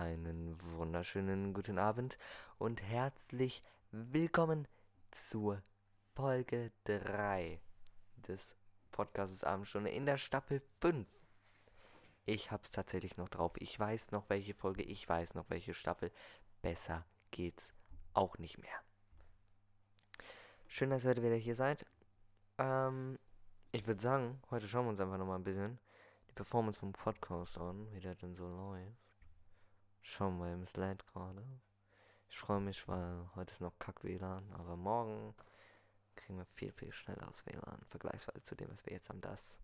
Einen wunderschönen guten Abend und herzlich willkommen zur Folge 3 des Podcasts Abendstunde in der Staffel 5. Ich hab's tatsächlich noch drauf. Ich weiß noch welche Folge, ich weiß noch welche Staffel. Besser geht's auch nicht mehr. Schön, dass ihr heute wieder hier seid. Ähm, ich würde sagen, heute schauen wir uns einfach nochmal ein bisschen die Performance vom Podcast an, wie der denn so läuft. Schauen wir, es lädt gerade. Ich freue mich, weil heute ist noch Kack-WLAN, aber morgen kriegen wir viel, viel schneller aus WLAN, vergleichsweise zu dem, was wir jetzt haben. Das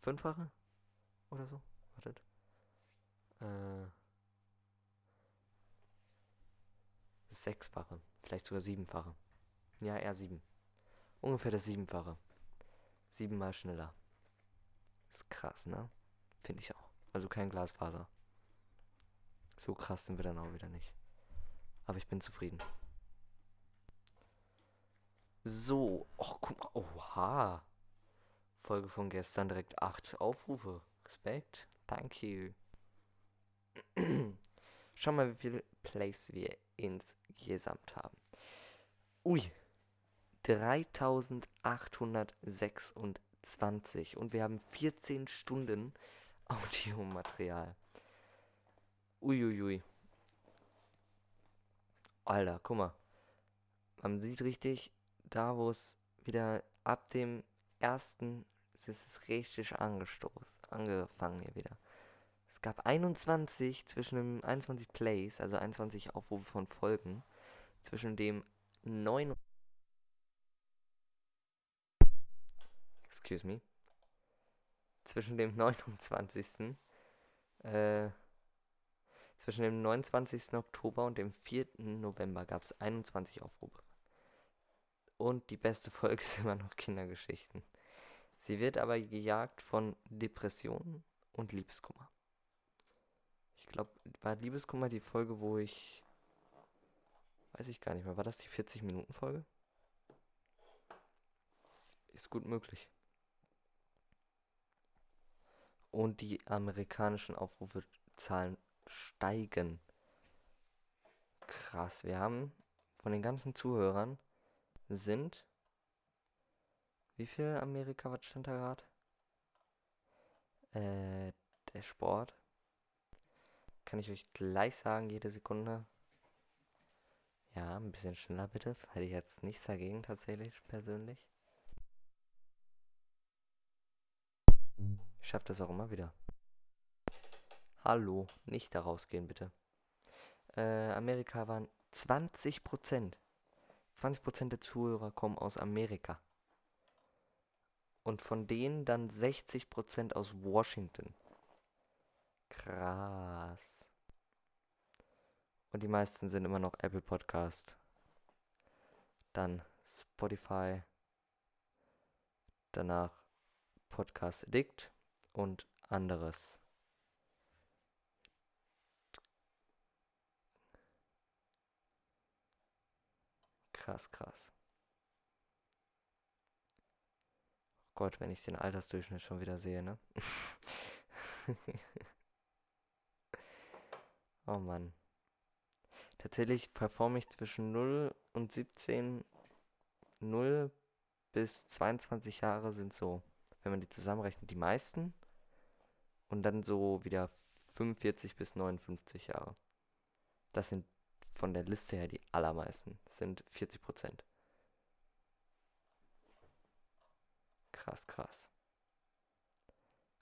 fünffache oder so? Wartet. Äh, sechsfache, vielleicht sogar siebenfache. Ja, eher sieben. Ungefähr das siebenfache. Siebenmal schneller. Ist krass, ne? Finde ich auch. Also kein Glasfaser. So krass sind wir dann auch wieder nicht. Aber ich bin zufrieden. So, oh, guck mal, oha. Folge von gestern direkt 8 Aufrufe. Respekt. Thank you. Schau mal, wie viele Plays wir insgesamt haben. Ui. 3826 und wir haben 14 Stunden Audiomaterial. Uiuiui. Alter, guck mal. Man sieht richtig, da wo es wieder ab dem ersten, es ist richtig angestoßen, angefangen hier wieder. Es gab 21 zwischen dem 21 Plays, also 21 Aufrufe von Folgen, zwischen dem 9 Excuse me. Zwischen dem 29. Äh, zwischen dem 29. Oktober und dem 4. November gab es 21 Aufrufe. Und die beste Folge ist immer noch Kindergeschichten. Sie wird aber gejagt von Depressionen und Liebeskummer. Ich glaube, war Liebeskummer die Folge, wo ich. Weiß ich gar nicht mehr. War das die 40-Minuten-Folge? Ist gut möglich. Und die amerikanischen Aufrufezahlen steigen. Krass, wir haben von den ganzen Zuhörern sind. Wie viel Amerika, was stand da gerade? Äh, der Sport. Kann ich euch gleich sagen, jede Sekunde. Ja, ein bisschen schneller bitte. Hätte ich jetzt nichts dagegen tatsächlich, persönlich. Ich schaffe das auch immer wieder. Hallo, nicht da rausgehen, bitte. Äh, Amerika waren 20 Prozent. 20 Prozent der Zuhörer kommen aus Amerika. Und von denen dann 60 Prozent aus Washington. Krass. Und die meisten sind immer noch Apple Podcast. Dann Spotify. Danach Podcast Addict und anderes. Krass, krass. Oh Gott, wenn ich den Altersdurchschnitt schon wieder sehe, ne? oh Mann. Tatsächlich performe ich zwischen 0 und 17. 0 bis 22 Jahre sind so, wenn man die zusammenrechnet, die meisten. Und dann so wieder 45 bis 59 Jahre. Das sind von der Liste her die allermeisten. Das sind 40 Prozent. Krass, krass.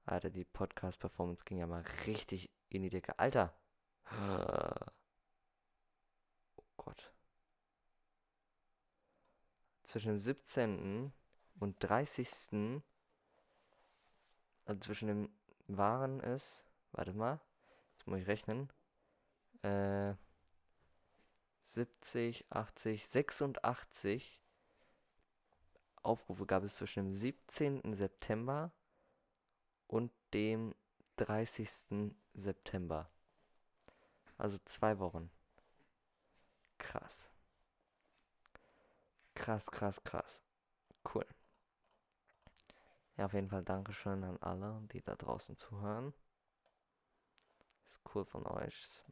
Alter, die Podcast-Performance ging ja mal richtig in die Decke. Alter! Oh Gott. Zwischen dem 17. und 30. Also zwischen dem waren es. Warte mal. Jetzt muss ich rechnen. Äh. 70, 80, 86 Aufrufe gab es zwischen dem 17. September und dem 30. September. Also zwei Wochen. Krass. Krass, krass, krass. Cool. Ja, auf jeden Fall Dankeschön an alle, die da draußen zuhören. Ist cool von euch.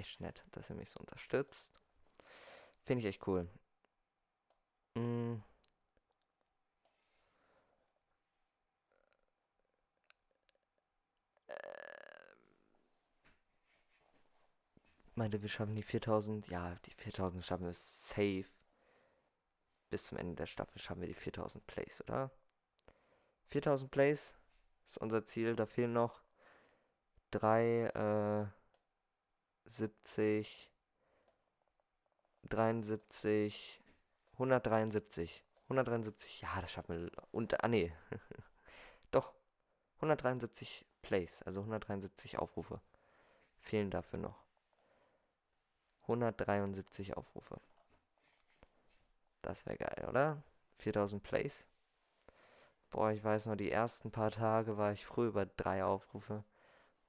Echt nett, dass ihr mich so unterstützt. Finde ich echt cool. Mm. Meinte, wir schaffen die 4000. Ja, die 4000 schaffen wir safe. Bis zum Ende der Staffel schaffen wir die 4000 Plays, oder? 4000 Plays ist unser Ziel. Da fehlen noch 3, äh, 70, 73, 173. 173, ja, das schaffen wir. Und, ah, nee. Doch. 173 Plays, also 173 Aufrufe. Fehlen dafür noch. 173 Aufrufe. Das wäre geil, oder? 4000 Plays. Boah, ich weiß noch, die ersten paar Tage war ich früh über drei Aufrufe.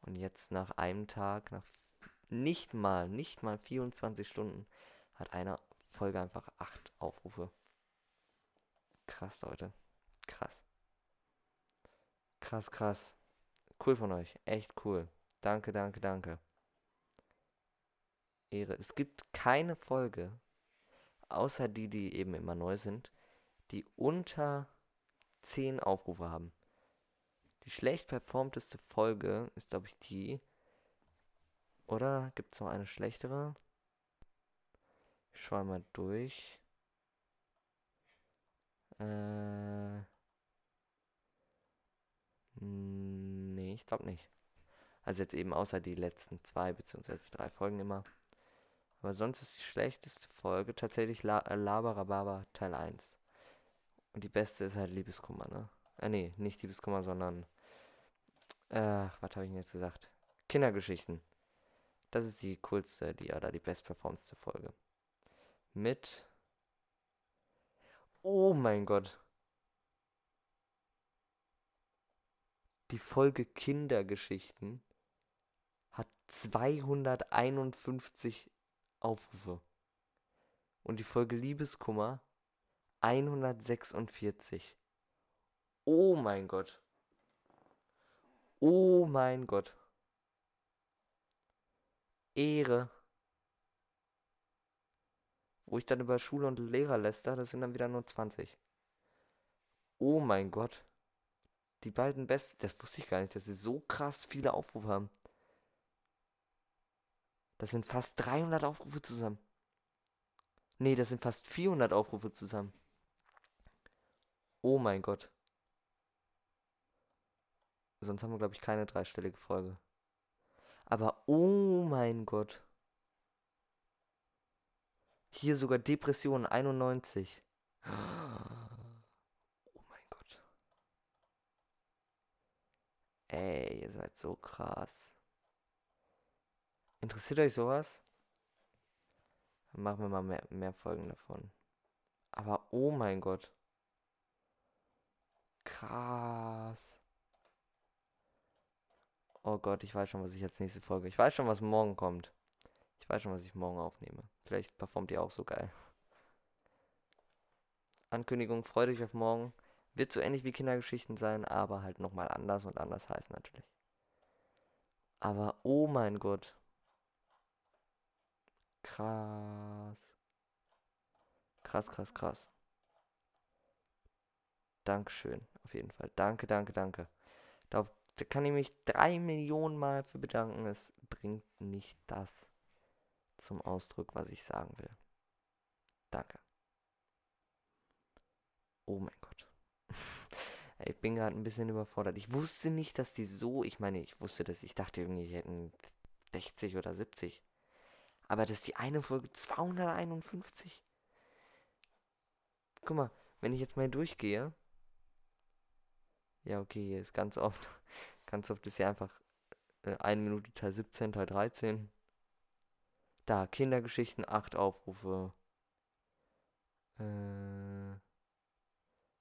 Und jetzt nach einem Tag, nach nicht mal, nicht mal 24 Stunden, hat eine Folge einfach acht Aufrufe. Krass, Leute. Krass. Krass, krass. Cool von euch. Echt cool. Danke, danke, danke. Ehre. Es gibt keine Folge, außer die, die eben immer neu sind, die unter 10 Aufrufe haben. Die schlecht performteste Folge ist, glaube ich, die. Oder gibt es noch eine schlechtere? Ich schaue mal durch. Äh. Nee, ich glaube nicht. Also jetzt eben außer die letzten zwei bzw. drei Folgen immer. Aber sonst ist die schlechteste Folge tatsächlich äh, Labarababa Teil 1. Und die beste ist halt Liebeskummer, ne? Äh, nee, nicht Liebeskummer, sondern. Äh, was habe ich denn jetzt gesagt? Kindergeschichten. Das ist die coolste, die oder die bestperformste Folge. Mit. Oh mein Gott. Die Folge Kindergeschichten hat 251 Aufrufe. Und die Folge Liebeskummer 146. Oh mein Gott. Oh mein Gott. Ehre. Wo ich dann über Schule und Lehrer läster, das sind dann wieder nur 20. Oh mein Gott. Die beiden besten, das wusste ich gar nicht, dass sie so krass viele Aufrufe haben. Das sind fast 300 Aufrufe zusammen. Nee, das sind fast 400 Aufrufe zusammen. Oh mein Gott. Sonst haben wir, glaube ich, keine dreistellige Folge. Aber oh mein Gott. Hier sogar Depression 91. Oh mein Gott. Ey, ihr seid so krass. Interessiert euch sowas? Dann machen wir mal mehr, mehr Folgen davon. Aber oh mein Gott. Krass. Oh Gott, ich weiß schon, was ich jetzt nächste Folge. Ich weiß schon, was morgen kommt. Ich weiß schon, was ich morgen aufnehme. Vielleicht performt ihr auch so geil. Ankündigung, freut euch auf morgen. Wird so ähnlich wie Kindergeschichten sein, aber halt nochmal anders und anders heißt natürlich. Aber oh mein Gott. Krass. Krass, krass, krass. Dankeschön, auf jeden Fall. Danke, danke, danke. Da, da kann ich mich drei Millionen Mal für bedanken. Es bringt nicht das zum Ausdruck, was ich sagen will. Danke. Oh mein Gott. ich bin gerade ein bisschen überfordert. Ich wusste nicht, dass die so, ich meine, ich wusste das, ich dachte irgendwie, die hätten 60 oder 70. Aber das ist die eine Folge 251. Guck mal, wenn ich jetzt mal durchgehe. Ja, okay, hier ist ganz oft. Ganz oft ist ja einfach äh, 1 Minute Teil 17, Teil 13. Da, Kindergeschichten, 8 Aufrufe. Äh,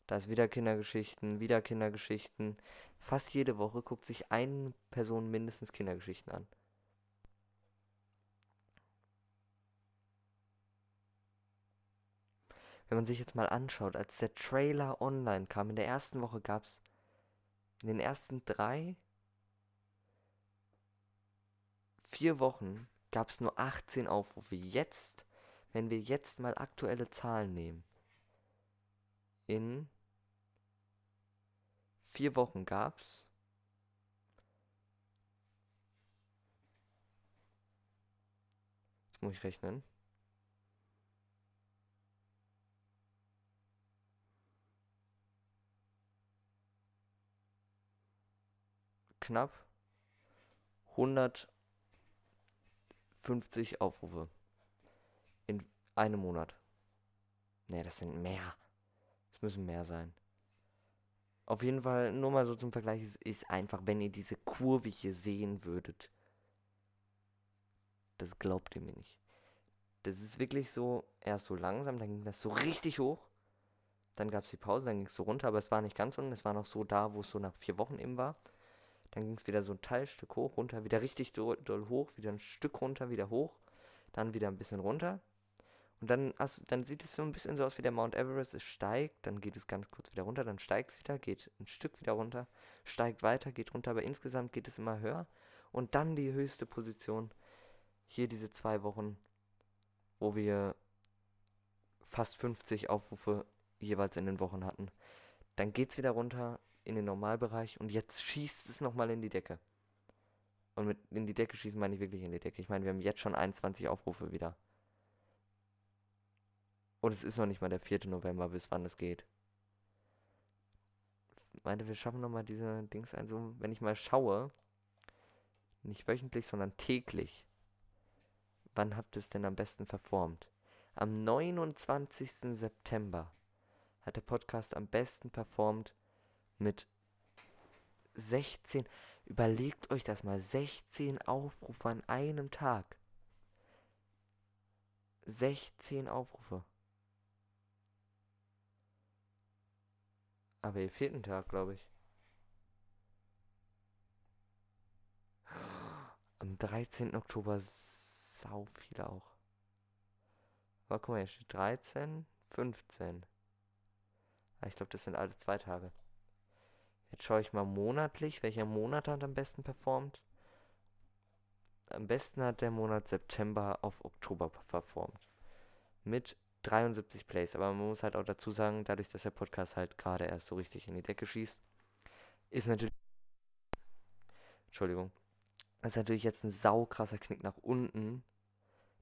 da ist wieder Kindergeschichten, wieder Kindergeschichten. Fast jede Woche guckt sich eine Person mindestens Kindergeschichten an. wenn man sich jetzt mal anschaut, als der Trailer online kam, in der ersten Woche gab es in den ersten drei, vier Wochen gab es nur 18 Aufrufe. Jetzt, wenn wir jetzt mal aktuelle Zahlen nehmen, in vier Wochen gab es Jetzt muss ich rechnen. Knapp 150 Aufrufe in einem Monat. Ne, das sind mehr. Es müssen mehr sein. Auf jeden Fall, nur mal so zum Vergleich, es ist einfach, wenn ihr diese Kurve hier sehen würdet. Das glaubt ihr mir nicht. Das ist wirklich so, erst so langsam, dann ging das so richtig hoch. Dann gab es die Pause, dann ging es so runter, aber es war nicht ganz unten, es war noch so da, wo es so nach vier Wochen eben war. Dann ging es wieder so ein Teilstück hoch, runter, wieder richtig doll, doll hoch, wieder ein Stück runter, wieder hoch, dann wieder ein bisschen runter. Und dann, also, dann sieht es so ein bisschen so aus wie der Mount Everest. Es steigt, dann geht es ganz kurz wieder runter, dann steigt es wieder, geht ein Stück wieder runter, steigt weiter, geht runter, aber insgesamt geht es immer höher. Und dann die höchste Position. Hier diese zwei Wochen, wo wir fast 50 Aufrufe jeweils in den Wochen hatten. Dann geht es wieder runter in den Normalbereich und jetzt schießt es nochmal in die Decke. Und mit in die Decke schießen meine ich wirklich in die Decke. Ich meine, wir haben jetzt schon 21 Aufrufe wieder. Und es ist noch nicht mal der 4. November, bis wann es geht. Ich meine, wir schaffen nochmal diese Dings ein. So, wenn ich mal schaue, nicht wöchentlich, sondern täglich. Wann habt ihr es denn am besten verformt? Am 29. September hat der Podcast am besten performt mit 16. Überlegt euch das mal. 16 Aufrufe an einem Tag. 16 Aufrufe. Aber ihr vierten Tag, glaube ich. Am 13. Oktober sau viele auch. Aber guck mal, hier steht 13, 15. Ah, ich glaube, das sind alle zwei Tage. Jetzt schaue ich mal monatlich, welcher Monat hat am besten performt. Am besten hat der Monat September auf Oktober performt. Mit 73 Plays. Aber man muss halt auch dazu sagen, dadurch, dass der Podcast halt gerade erst so richtig in die Decke schießt, ist natürlich. Entschuldigung. ist natürlich jetzt ein saukrasser Knick nach unten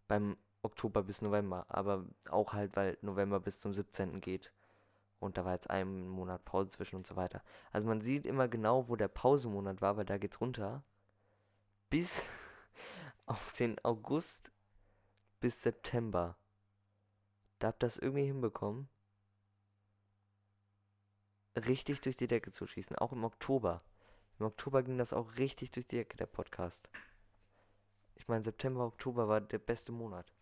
beim Oktober bis November. Aber auch halt, weil November bis zum 17. geht. Und da war jetzt ein Monat Pause zwischen und so weiter. Also man sieht immer genau, wo der Pausemonat war, weil da geht's runter. Bis auf den August bis September. Da habt ihr das irgendwie hinbekommen. Richtig durch die Decke zu schießen. Auch im Oktober. Im Oktober ging das auch richtig durch die Decke, der Podcast. Ich meine, September, Oktober war der beste Monat.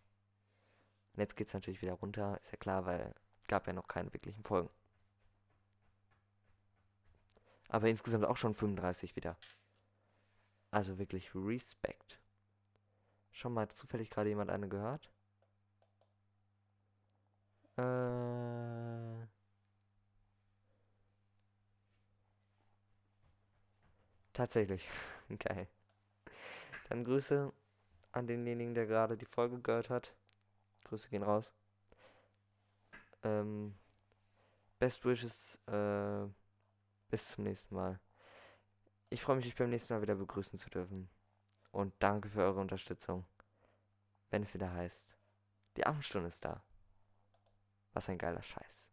Und jetzt geht es natürlich wieder runter, ist ja klar, weil gab ja noch keine wirklichen Folgen. Aber insgesamt auch schon 35 wieder. Also wirklich Respekt. Schon mal zufällig gerade jemand eine gehört? Äh. Tatsächlich. Geil. Dann Grüße an denjenigen, der gerade die Folge gehört hat. Grüße gehen raus. Ähm, Best Wishes. Äh, bis zum nächsten Mal. Ich freue mich, dich beim nächsten Mal wieder begrüßen zu dürfen. Und danke für eure Unterstützung. Wenn es wieder heißt, die Abendstunde ist da. Was ein geiler Scheiß.